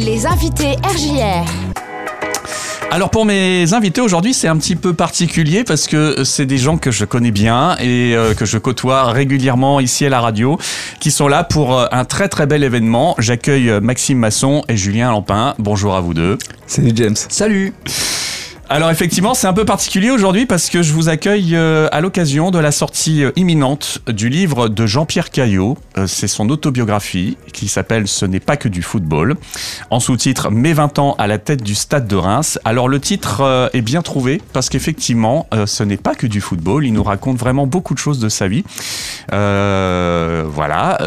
Les invités RJR. Alors pour mes invités aujourd'hui, c'est un petit peu particulier parce que c'est des gens que je connais bien et euh, que je côtoie régulièrement ici à la radio, qui sont là pour euh, un très très bel événement. J'accueille euh, Maxime Masson et Julien Lampin. Bonjour à vous deux. Salut James. Salut. Alors effectivement, c'est un peu particulier aujourd'hui parce que je vous accueille euh, à l'occasion de la sortie euh, imminente du livre de Jean-Pierre Caillot. Euh, c'est son autobiographie qui s'appelle Ce n'est pas que du football. En sous-titre Mes 20 ans à la tête du stade de Reims. Alors le titre est bien trouvé parce qu'effectivement, ce n'est pas que du football. Il nous raconte vraiment beaucoup de choses de sa vie. voilà.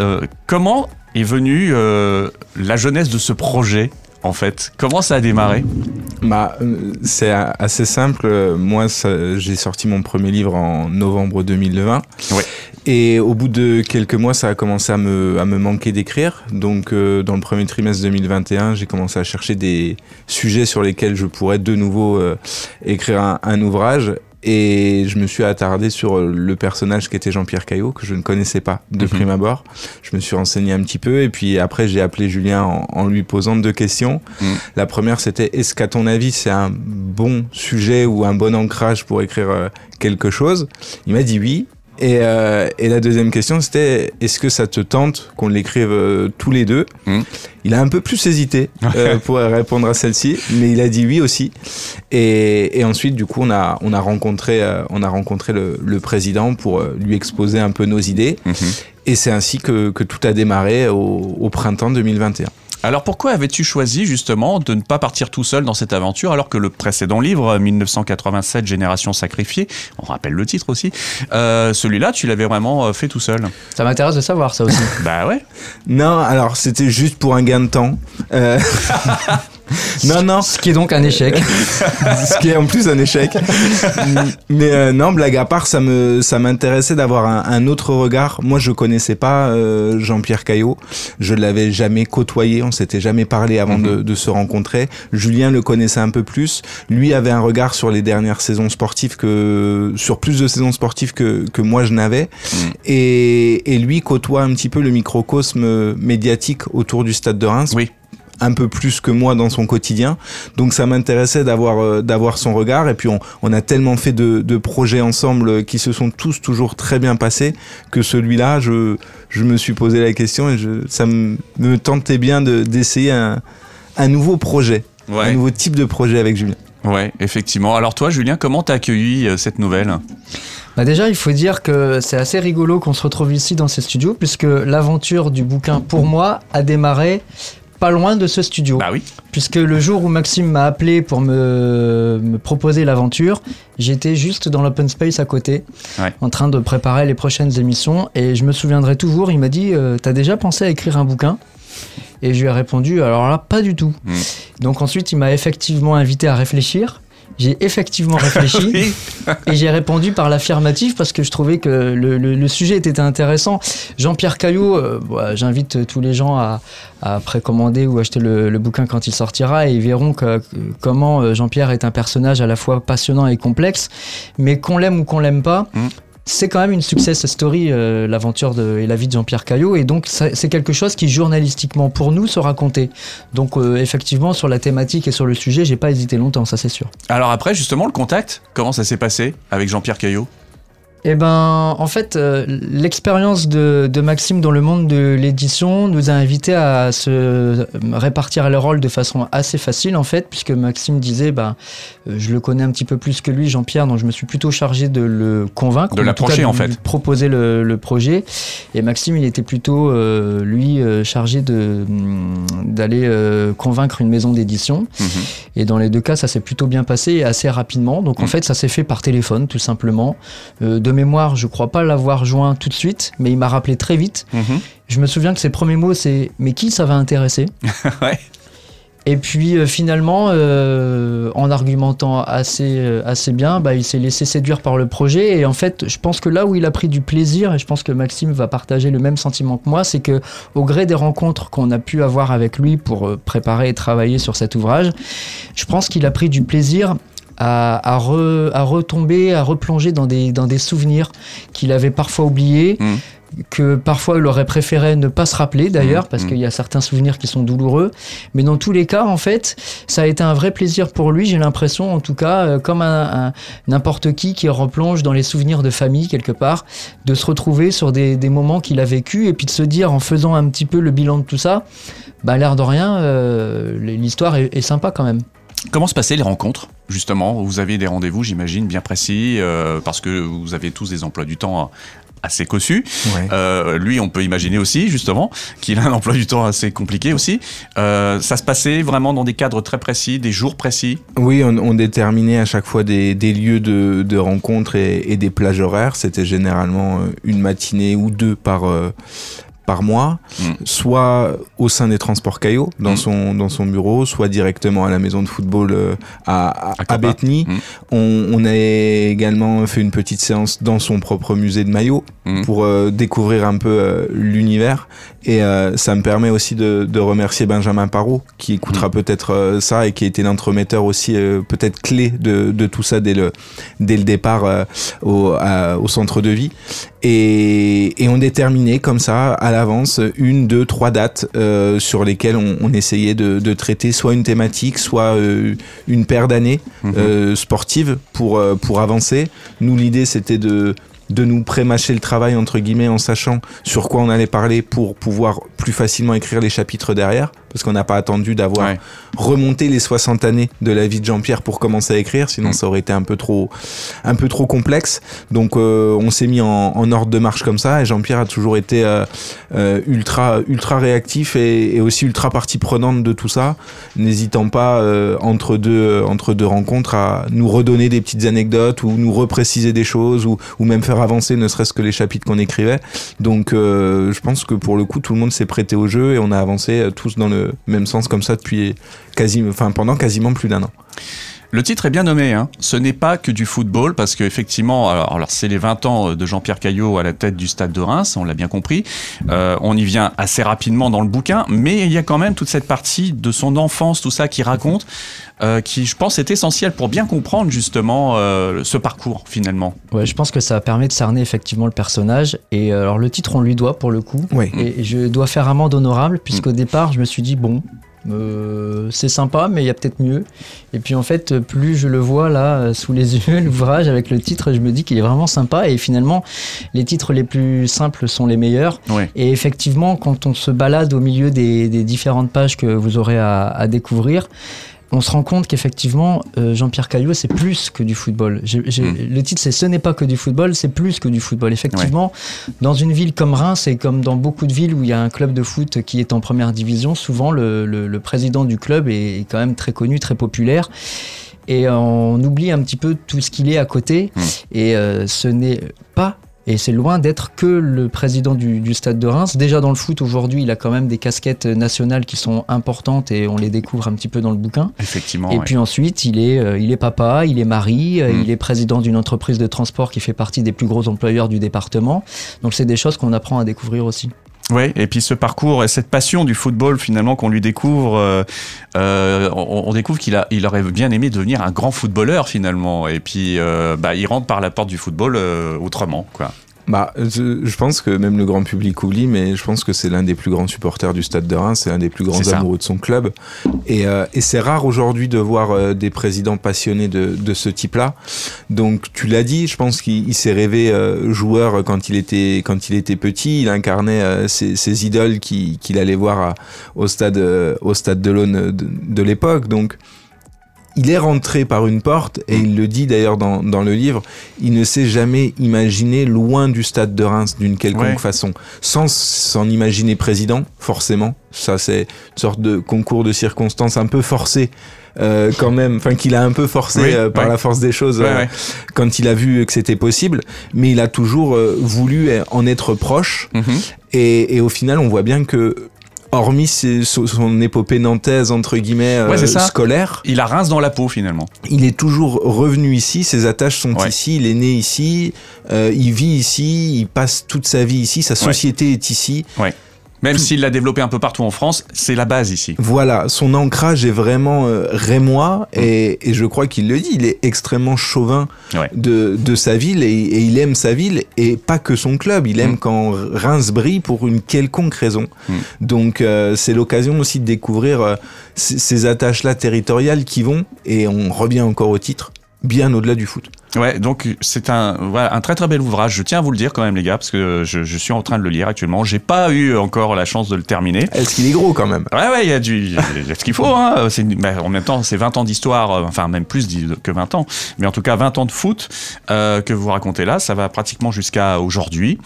comment est venue la jeunesse de ce projet? En fait Comment ça a démarré bah, euh, C'est assez simple. Moi, j'ai sorti mon premier livre en novembre 2020. Et au bout de quelques mois, ça a commencé à me, à me manquer d'écrire. Donc, euh, dans le premier trimestre 2021, j'ai commencé à chercher des sujets sur lesquels je pourrais de nouveau euh, écrire un, un ouvrage. Et je me suis attardé sur le personnage qui était Jean-Pierre Caillot, que je ne connaissais pas de mhm. prime abord. Je me suis renseigné un petit peu, et puis après, j'ai appelé Julien en, lui posant deux questions. Mhm. La première, c'était est-ce qu'à ton avis, c'est un bon sujet ou un bon ancrage pour écrire euh, quelque chose? Il m'a dit oui. Et, euh, et, la deuxième question, c'était est-ce que ça te tente qu'on l'écrive euh, tous les deux hmm. Il a un peu plus hésité euh, pour répondre à celle-ci, mais il a dit oui aussi. Et, et ensuite, du coup, on a, on a rencontré, on a rencontré le, le, président pour lui exposer un peu nos idées. Hmm. Et c'est ainsi que, que, tout a démarré au, au printemps 2021. Alors pourquoi avais-tu choisi justement de ne pas partir tout seul dans cette aventure alors que le précédent livre, 1987 Génération sacrifiée, on rappelle le titre aussi, euh, celui-là tu l'avais vraiment euh, fait tout seul? Ça m'intéresse de savoir ça aussi. bah ouais. Non, alors c'était juste pour un gain de temps. Euh... non, non. Ce qui est donc un échec. Ce qui est en plus un échec. Mais euh, non, blague à part, ça me ça m'intéressait d'avoir un, autre regard. Moi, je connaissais pas euh, Jean-Pierre Caillot. Je l'avais jamais côtoyé. On s'était jamais parlé avant mhm. de, se rencontrer. Julien le connaissait un peu plus. Lui avait un regard sur les dernières saisons sportives que sur plus de saisons sportives que que moi je n'avais. Mhm. Et, et lui côtoie un petit peu le microcosme médiatique autour du stade de Reims. Oui un peu plus que moi dans son quotidien. Donc ça m'intéressait d'avoir euh, d'avoir son regard. Et puis on, on a tellement fait de, de, projets ensemble qui se sont tous toujours très bien passés que celui-là, je, je me suis posé la question et je, ça me, tentait bien d'essayer un, un nouveau projet, un nouveau type de projet avec Julien. Ouais, effectivement. Alors toi, Julien, comment t'as accueilli euh, cette nouvelle? Bah déjà, il faut dire que c'est assez rigolo qu'on se retrouve ici dans ces studios, puisque l'aventure du bouquin, pour moi, a démarré pas loin de ce studio. Bah oui. Puisque le jour où Maxime m'a appelé pour me, me proposer l'aventure, j'étais juste dans l'open space à côté, en train de préparer les prochaines émissions. Et je me souviendrai toujours, il m'a dit euh, T'as déjà pensé à écrire un bouquin? Et je lui ai répondu Alors là, pas du tout. Hmm. Donc ensuite, il m'a effectivement invité à réfléchir. J'ai effectivement réfléchi et j'ai répondu par l'affirmative parce que je trouvais que le, sujet était intéressant. Jean-Pierre Caillot, euh, j'invite tous les gens à, précommander ou acheter le, bouquin quand il sortira et ils verront que, comment euh, Jean-Pierre est un personnage à la fois passionnant et complexe, mais qu'on l'aime ou qu'on l'aime pas. Mmh c'est quand même une success story, euh, l'aventure et la vie de Jean-Pierre Caillot, et donc c'est quelque chose qui journalistiquement pour nous se racontait. Donc euh, effectivement sur la thématique et sur le sujet, j'ai pas hésité longtemps, ça c'est sûr. Alors après justement le contact, comment ça s'est passé avec Jean-Pierre Caillot eh ben, en fait, euh, l'expérience de, Maxime dans le monde de l'édition nous a invités à se répartir le rôle de façon assez facile, en fait, puisque Maxime disait, ben, euh, je le connais un petit peu plus que lui, Jean-Pierre, donc je me suis plutôt chargé de le convaincre, de l'approcher, en, fait, proposer le, projet. Et Maxime, il était plutôt, euh, lui, chargé de d'aller convaincre une maison d'édition. Mhm. Et dans les deux cas, ça s'est plutôt bien passé et assez rapidement. Donc, en mhm. fait, ça s'est fait par téléphone, tout simplement. de mémoire, je crois pas l'avoir joint tout de suite, mais il m'a rappelé très vite. Mhm. Je me souviens que ses premiers mots, c'est Mais qui ça va intéresser? Et puis euh, finalement, euh, en argumentant assez, euh, assez bien, bah, il s'est laissé séduire par le projet. Et en fait, je pense que là où il a pris du plaisir, et je pense que Maxime va partager le même sentiment que moi, c'est que au gré des rencontres qu'on a pu avoir avec lui pour préparer et travailler sur cet ouvrage, je pense qu'il a pris du plaisir à, retomber, à replonger dans des, dans des souvenirs qu'il avait parfois oubliés. Mmh. que parfois il aurait préféré ne pas se rappeler d'ailleurs, mmh, parce mmh. qu'il y a certains souvenirs qui sont douloureux. Mais dans tous les cas, en fait, ça a été un vrai plaisir pour lui, j'ai l'impression, en tout cas, euh, comme un, n'importe qui qui replonge dans les souvenirs de famille quelque part, de se retrouver sur des, moments qu'il a vécu et puis de se dire en faisant un petit peu le bilan de tout ça, bah l'air de rien, euh, l'histoire est, sympa quand même. Comment se passaient les rencontres, justement Vous avez des rendez-vous, j'imagine, bien précis, euh, parce que vous avez tous des emplois du temps assez cossu. Euh, lui, on peut imaginer aussi, justement, qu'il a un emploi du temps assez compliqué aussi. Euh, ça se passait vraiment dans des cadres très précis, des jours précis? Oui, on, déterminait à chaque fois des, lieux de, de rencontre et, des plages horaires. C'était généralement une matinée ou deux par, par mois, mm. soit au sein des transports Caillot, dans, mm. son, dans son bureau, soit directement à la maison de football euh, à, à, Bethany. Mm. On, on, a également fait une petite séance dans son propre musée de maillots pour euh, découvrir un peu euh, l'univers. Et ça me permet aussi de, de remercier Benjamin Parot, qui écoutera peut-être ça et qui a été l'entremetteur aussi peut-être clé de, de, tout ça dès le, dès le départ au, au centre de vie. Et, et on déterminait comme ça à l'avance une, deux, trois dates euh, sur lesquelles on, on essayait de, de, traiter soit une thématique, soit euh, une paire d'années mhm. euh, sportives pour, pour avancer. Nous, l'idée, c'était de, de nous prémâcher le travail, entre guillemets, en sachant sur quoi on allait parler pour pouvoir plus facilement écrire les chapitres derrière parce qu'on n'a pas attendu d'avoir remonté les 60 années de la vie de Jean-Pierre pour commencer à écrire, sinon mm. ça aurait été un peu trop, un peu trop complexe. Donc euh, on s'est mis en, en, ordre de marche comme ça, et Jean-Pierre a toujours été euh, euh, ultra, ultra réactif et, et, aussi ultra partie prenante de tout ça, n'hésitant pas entre deux, entre deux rencontres à nous redonner des petites anecdotes ou nous repréciser des choses ou, ou même faire avancer ne serait-ce que les chapitres qu'on écrivait. Donc je pense que pour le coup tout le monde s'est prêté au jeu et on a avancé tous dans le même sens comme ça depuis quasi, enfin, pendant quasiment plus d'un an. Le titre est bien nommé, hein. ce n'est pas que du football, parce qu'effectivement, alors, alors c'est les 20 ans de Jean-Pierre Caillot à la tête du stade de Reims, on l'a bien compris. Euh, on y vient assez rapidement dans le bouquin, mais il y a quand même toute cette partie de son enfance, tout ça qui raconte, euh, qui je pense est essentiel pour bien comprendre justement euh, ce parcours finalement. Ouais, je pense que ça permet de cerner effectivement le personnage. Et alors le titre, on lui doit pour le coup. Oui. Et, je dois faire amende honorable, puisqu'au mm. départ, je me suis dit, bon, euh, c'est sympa, mais il y a peut-être mieux. Et puis en fait, plus je le vois là sous les yeux, l'ouvrage avec le titre, je me dis qu'il est vraiment sympa. Et finalement, les titres les plus simples sont les meilleurs. Et effectivement, quand on se balade au milieu des, différentes pages que vous aurez à découvrir, on se rend compte qu'effectivement, euh, Jean-Pierre Caillot, c'est plus que du football. Hmm. Le titre, c'est Ce n'est pas que du football, c'est plus que du football. Effectivement, dans une ville comme Reims et comme dans beaucoup de villes où il y a un club de foot qui est en première division, souvent le, président du club est, quand même très connu, très populaire et on oublie un petit peu tout ce qu'il est à côté. Hmm. Et euh, ce n'est pas et c'est loin d'être que le président du, Stade de Reims. Déjà dans le foot aujourd'hui, il a quand même des casquettes nationales qui sont importantes et on les découvre un petit peu dans le bouquin. Effectivement. Et puis ensuite, il est, euh, il est papa, il est mari, euh, mm. il est président d'une entreprise de transport qui fait partie des plus gros employeurs du département. Donc c'est des choses qu'on apprend à découvrir aussi. Oui, et puis ce parcours et cette passion du football finalement qu'on lui découvre, euh, euh on, découvre qu'il a, il aurait bien aimé devenir un grand footballeur finalement, et puis euh, bah, il rentre par la porte du football autrement, quoi. Bah, je, pense que même le grand public oublie, mais je pense que c'est l'un des plus grands supporters du Stade de Reims, c'est l'un des plus grands amoureux de son club. Et, euh, et c'est rare aujourd'hui de voir euh, des présidents passionnés de, de ce type-là. Donc tu l'as dit, je pense qu'il s'est rêvé euh, joueur quand il était quand il était petit. Il incarnait ses, ses, idoles qu'il allait voir au stade au stade de l'Aune de, de l'époque. Donc il est rentré par une porte, et il le dit d'ailleurs dans, dans, le livre, il ne s'est jamais imaginé loin du stade de Reims d'une quelconque façon, sans s'en imaginer président, forcément. Ça, c'est une sorte de concours de circonstances un peu forcé. Euh, quand même, enfin qu'il a un peu forcé euh, par la force des choses euh, quand il a vu que c'était possible, mais il a toujours euh, voulu en être proche. Et, et, au final, on voit bien que hormis son épopée nantaise entre guillemets euh, scolaire. Il a Reims dans la peau finalement. Il est toujours revenu ici, ses attaches sont ici, il est né ici, euh, il vit ici, il passe toute sa vie ici, sa société est ici. Ouais. Même s'il l'a développé un peu partout en France, c'est la base ici. Voilà, son ancrage est vraiment euh, rémois et, je crois qu'il le dit, il est extrêmement chauvin de, de, sa ville et, il aime sa ville et pas que son club, il aime mm. quand Reims brille pour une quelconque raison. Mm. Donc euh, c'est l'occasion aussi de découvrir euh, ces attaches-là territoriales qui vont, et on revient encore au titre, bien au-delà du foot. Ouais, donc c'est un, voilà, un très très bel ouvrage. Je tiens à vous le dire quand même, les gars, parce que je, je suis en train de le lire actuellement. J'ai pas eu encore la chance de le terminer. Est-ce qu'il est gros quand même? Ouais, ouais, il y a du, y a ce qu'il faut. Hein. Bah, en même temps, c'est 20 ans d'histoire, euh, enfin même plus que 20 ans, mais en tout cas 20 ans de foot euh, que vous racontez là. Ça va pratiquement jusqu'à aujourd'hui,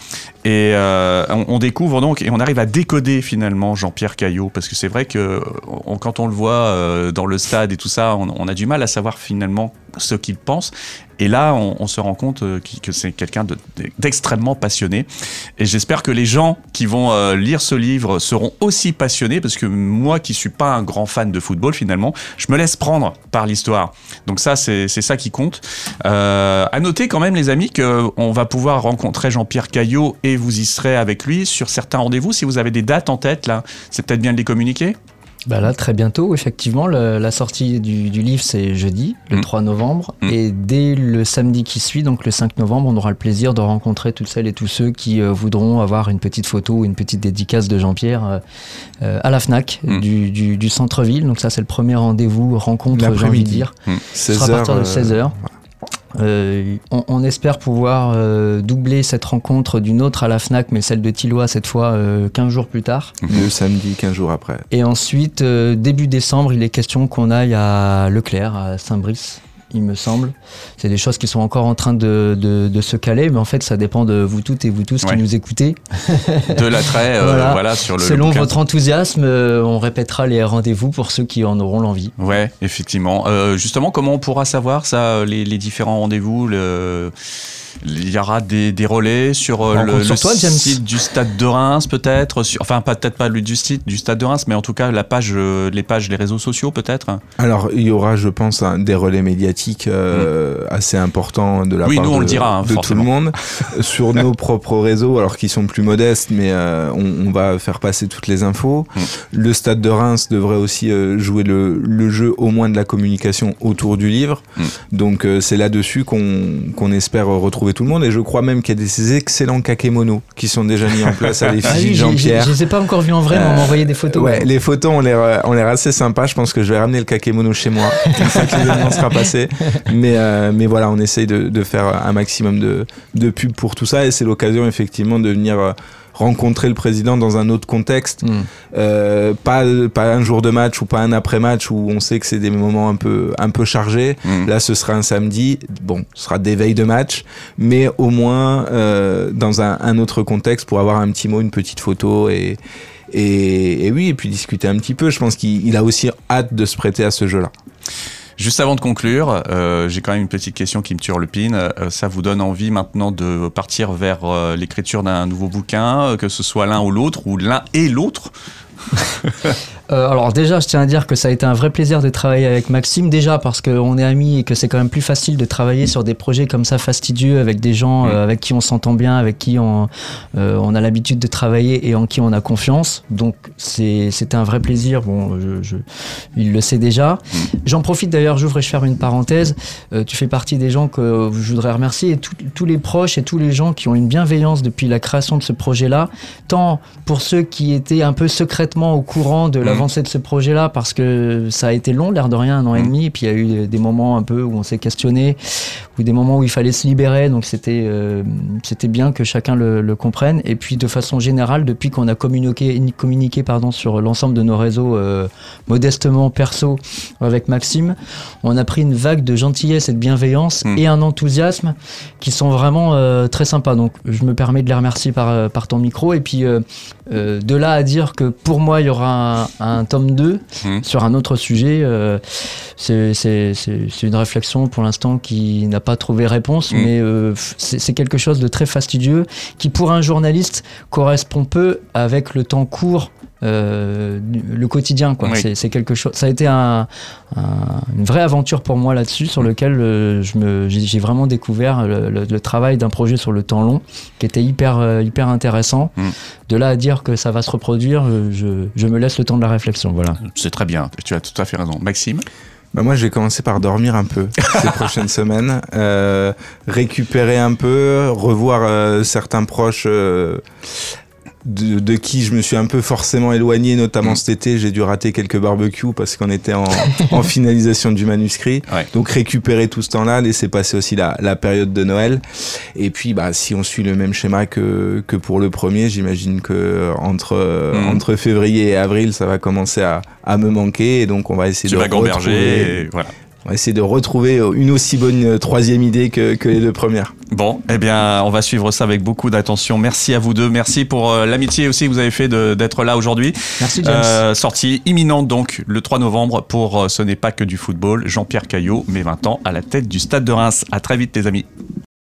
et euh, on, on, découvre donc et on arrive à décoder finalement Jean-Pierre Caillot, parce que c'est vrai que on, quand on le voit euh, dans le stade et tout ça, on, on a du mal à savoir finalement ce qu'il pense. Et là, on, se rend compte euh, que c'est quelqu'un d'extrêmement passionné. Et j'espère que les gens qui vont euh, lire ce livre seront aussi passionnés, parce que moi, qui suis pas un grand fan de football, finalement, je me laisse prendre par l'histoire. Donc ça, c'est ça qui compte. Euh, à noter quand même, les amis, qu'on va pouvoir rencontrer Jean-Pierre Caillot et vous y serez avec lui sur certains rendez-vous. Si vous avez des dates en tête, là, c'est peut-être bien de les communiquer. Bah là, très bientôt, effectivement, la sortie du, livre, c'est jeudi, le 3 mm. novembre. Mm. Et dès le samedi qui suit, donc le 5 novembre, on aura le plaisir de rencontrer toutes celles et tous ceux qui euh, voudront avoir une petite photo ou une petite dédicace de Jean-Pierre euh, euh, à la FNAC mm. du, centre-ville. Donc ça, c'est le premier rendez-vous, rencontre, j'ai envie de dire. Ce sera à partir de 16h. Euh, on, espère pouvoir euh, doubler cette rencontre d'une autre à la FNAC, mais celle de Tillois cette fois 15 euh, jours plus tard. Le samedi, 15 jours après. Et ensuite, début décembre, il est question qu'on aille à Leclerc, à Saint-Brice il me semble. C'est des choses qui sont encore en train de, de, se caler, mais en fait, ça dépend de vous toutes et vous tous qui nous écoutez. de l'attrait, euh, voilà. sur le. Selon votre enthousiasme, euh, on répétera les rendez-vous pour ceux qui en auront l'envie. Ouais, effectivement. Euh, justement, comment on pourra savoir ça, les, les différents rendez-vous le il y aura des, des relais sur euh, le, site du Stade de Reims, peut-être. Enfin, peut-être pas le du site du Stade de Reims, mais en tout cas la page, euh, les pages, les réseaux sociaux, peut-être. Alors, il y aura, je pense, des relais médiatiques euh, mm. assez importants de la oui, part nous, on de, le dira, hein, de tout le monde sur nos propres réseaux, alors qu'ils sont plus modestes, mais on, va faire passer toutes les infos. Mm. Le Stade de Reims devrait aussi jouer le, le, jeu au moins de la communication autour du livre. Mm. Donc, c'est là-dessus qu'on espère retrouver tout le monde. Et je crois même qu'il y a des excellents kakémonos qui sont déjà mis en place à l'effigie ah de Jean-Pierre. Je les ai pas encore vus en vrai, mais on m'a envoyé des photos. Ouais, les photos ont l'air, ont l'air assez sympas. Je pense que je vais ramener le kakémono chez moi une fois que l'événement sera passé. Mais, euh, mais voilà, on essaye de, de, faire un maximum de, de pub pour tout ça. Et c'est l'occasion effectivement de venir euh, rencontrer le président dans un autre contexte, hmm. euh, pas pas un jour de match ou pas un après match où on sait que c'est des moments un peu un peu chargés. Hmm. Là, ce sera un samedi, bon, ce sera des veilles de match, mais au moins euh, dans un, un, autre contexte pour avoir un petit mot, une petite photo et et, et oui, et puis discuter un petit peu. Je pense qu'il a aussi hâte de se prêter à ce jeu-là. Juste avant de conclure, euh, j'ai quand même une petite question qui me turlupine. Euh, ça vous donne envie maintenant de partir vers euh, l'écriture d'un nouveau bouquin, que ce soit l'un ou l'autre, ou l'un et l'autre? Euh, alors déjà, je tiens à dire que ça a été un vrai plaisir de travailler avec Maxime, déjà parce qu'on est amis et que c'est quand même plus facile de travailler sur des projets comme ça fastidieux avec des gens mm. euh, avec qui on s'entend bien, avec qui on, euh, on a l'habitude de travailler et en qui on a confiance. Donc c'était un vrai plaisir, bon, je, il le sait déjà. Mm. J'en profite d'ailleurs, j'ouvre et je ferme une parenthèse. tu fais partie des gens que je voudrais remercier et tous les proches et tous les gens qui ont une bienveillance depuis la création de ce projet-là, tant pour ceux qui étaient un peu secrètement au courant de la avancée de ce projet-là parce que ça a été long, l'air de rien, un an et mm. demi. Et puis il y a eu des moments un peu où on s'est questionné, ou des moments où il fallait se libérer. Donc c'était euh, c'était bien que chacun le, comprenne. Et puis de façon générale, depuis qu'on a communiqué, communiqué pardon, sur l'ensemble de nos réseaux euh, modestement perso avec Maxime, on a pris une vague de gentillesse et de bienveillance mm. et un enthousiasme qui sont vraiment euh, très sympas. Donc je me permets de les remercier par, par ton micro. Et puis de là à dire que pour moi, il y aura un un tome 2 mmh. sur un autre sujet. Euh, c'est une réflexion pour l'instant qui n'a pas trouvé réponse, mmh. mais euh, c'est quelque chose de très fastidieux qui, pour un journaliste, correspond peu avec le temps court le quotidien. Quoi. C'est, quelque chose. Ça a été un, une vraie aventure pour moi là-dessus, sur lequel je me, j'ai, vraiment découvert le, travail d'un projet sur le temps long, qui était hyper, hyper intéressant. Mm. De là à dire que ça va se reproduire, je, je me laisse le temps de la réflexion. Voilà. C'est très bien. Tu as tout à fait raison, Maxime? Bah moi, je vais commencer par dormir un peu ces prochaines semaines, euh, récupérer un peu, revoir euh, certains proches euh, de, qui je me suis un peu forcément éloigné, notamment mm. cet été. J'ai dû rater quelques barbecues parce qu'on était en, finalisation du manuscrit. Donc récupérer tout ce temps-là, laisser passer aussi la, période de Noël. Et puis, bah, si on suit le même schéma que, que pour le premier, j'imagine que entre, mm. entre février et avril, ça va commencer à, à me manquer. Et donc, on va essayer de retrouver, voilà. On va essayer de retrouver une aussi bonne euh, troisième idée que, que, les deux premières. Bon, eh bien, on va suivre ça avec beaucoup d'attention. Merci à vous deux. Merci pour euh, l'amitié aussi que vous avez fait d'être là aujourd'hui. Merci James. Euh, sortie imminente donc le 3 novembre pour Ce n'est pas que du football. Jean-Pierre Caillot, mes 20 ans, à la tête du Stade de Reims. À très vite les amis.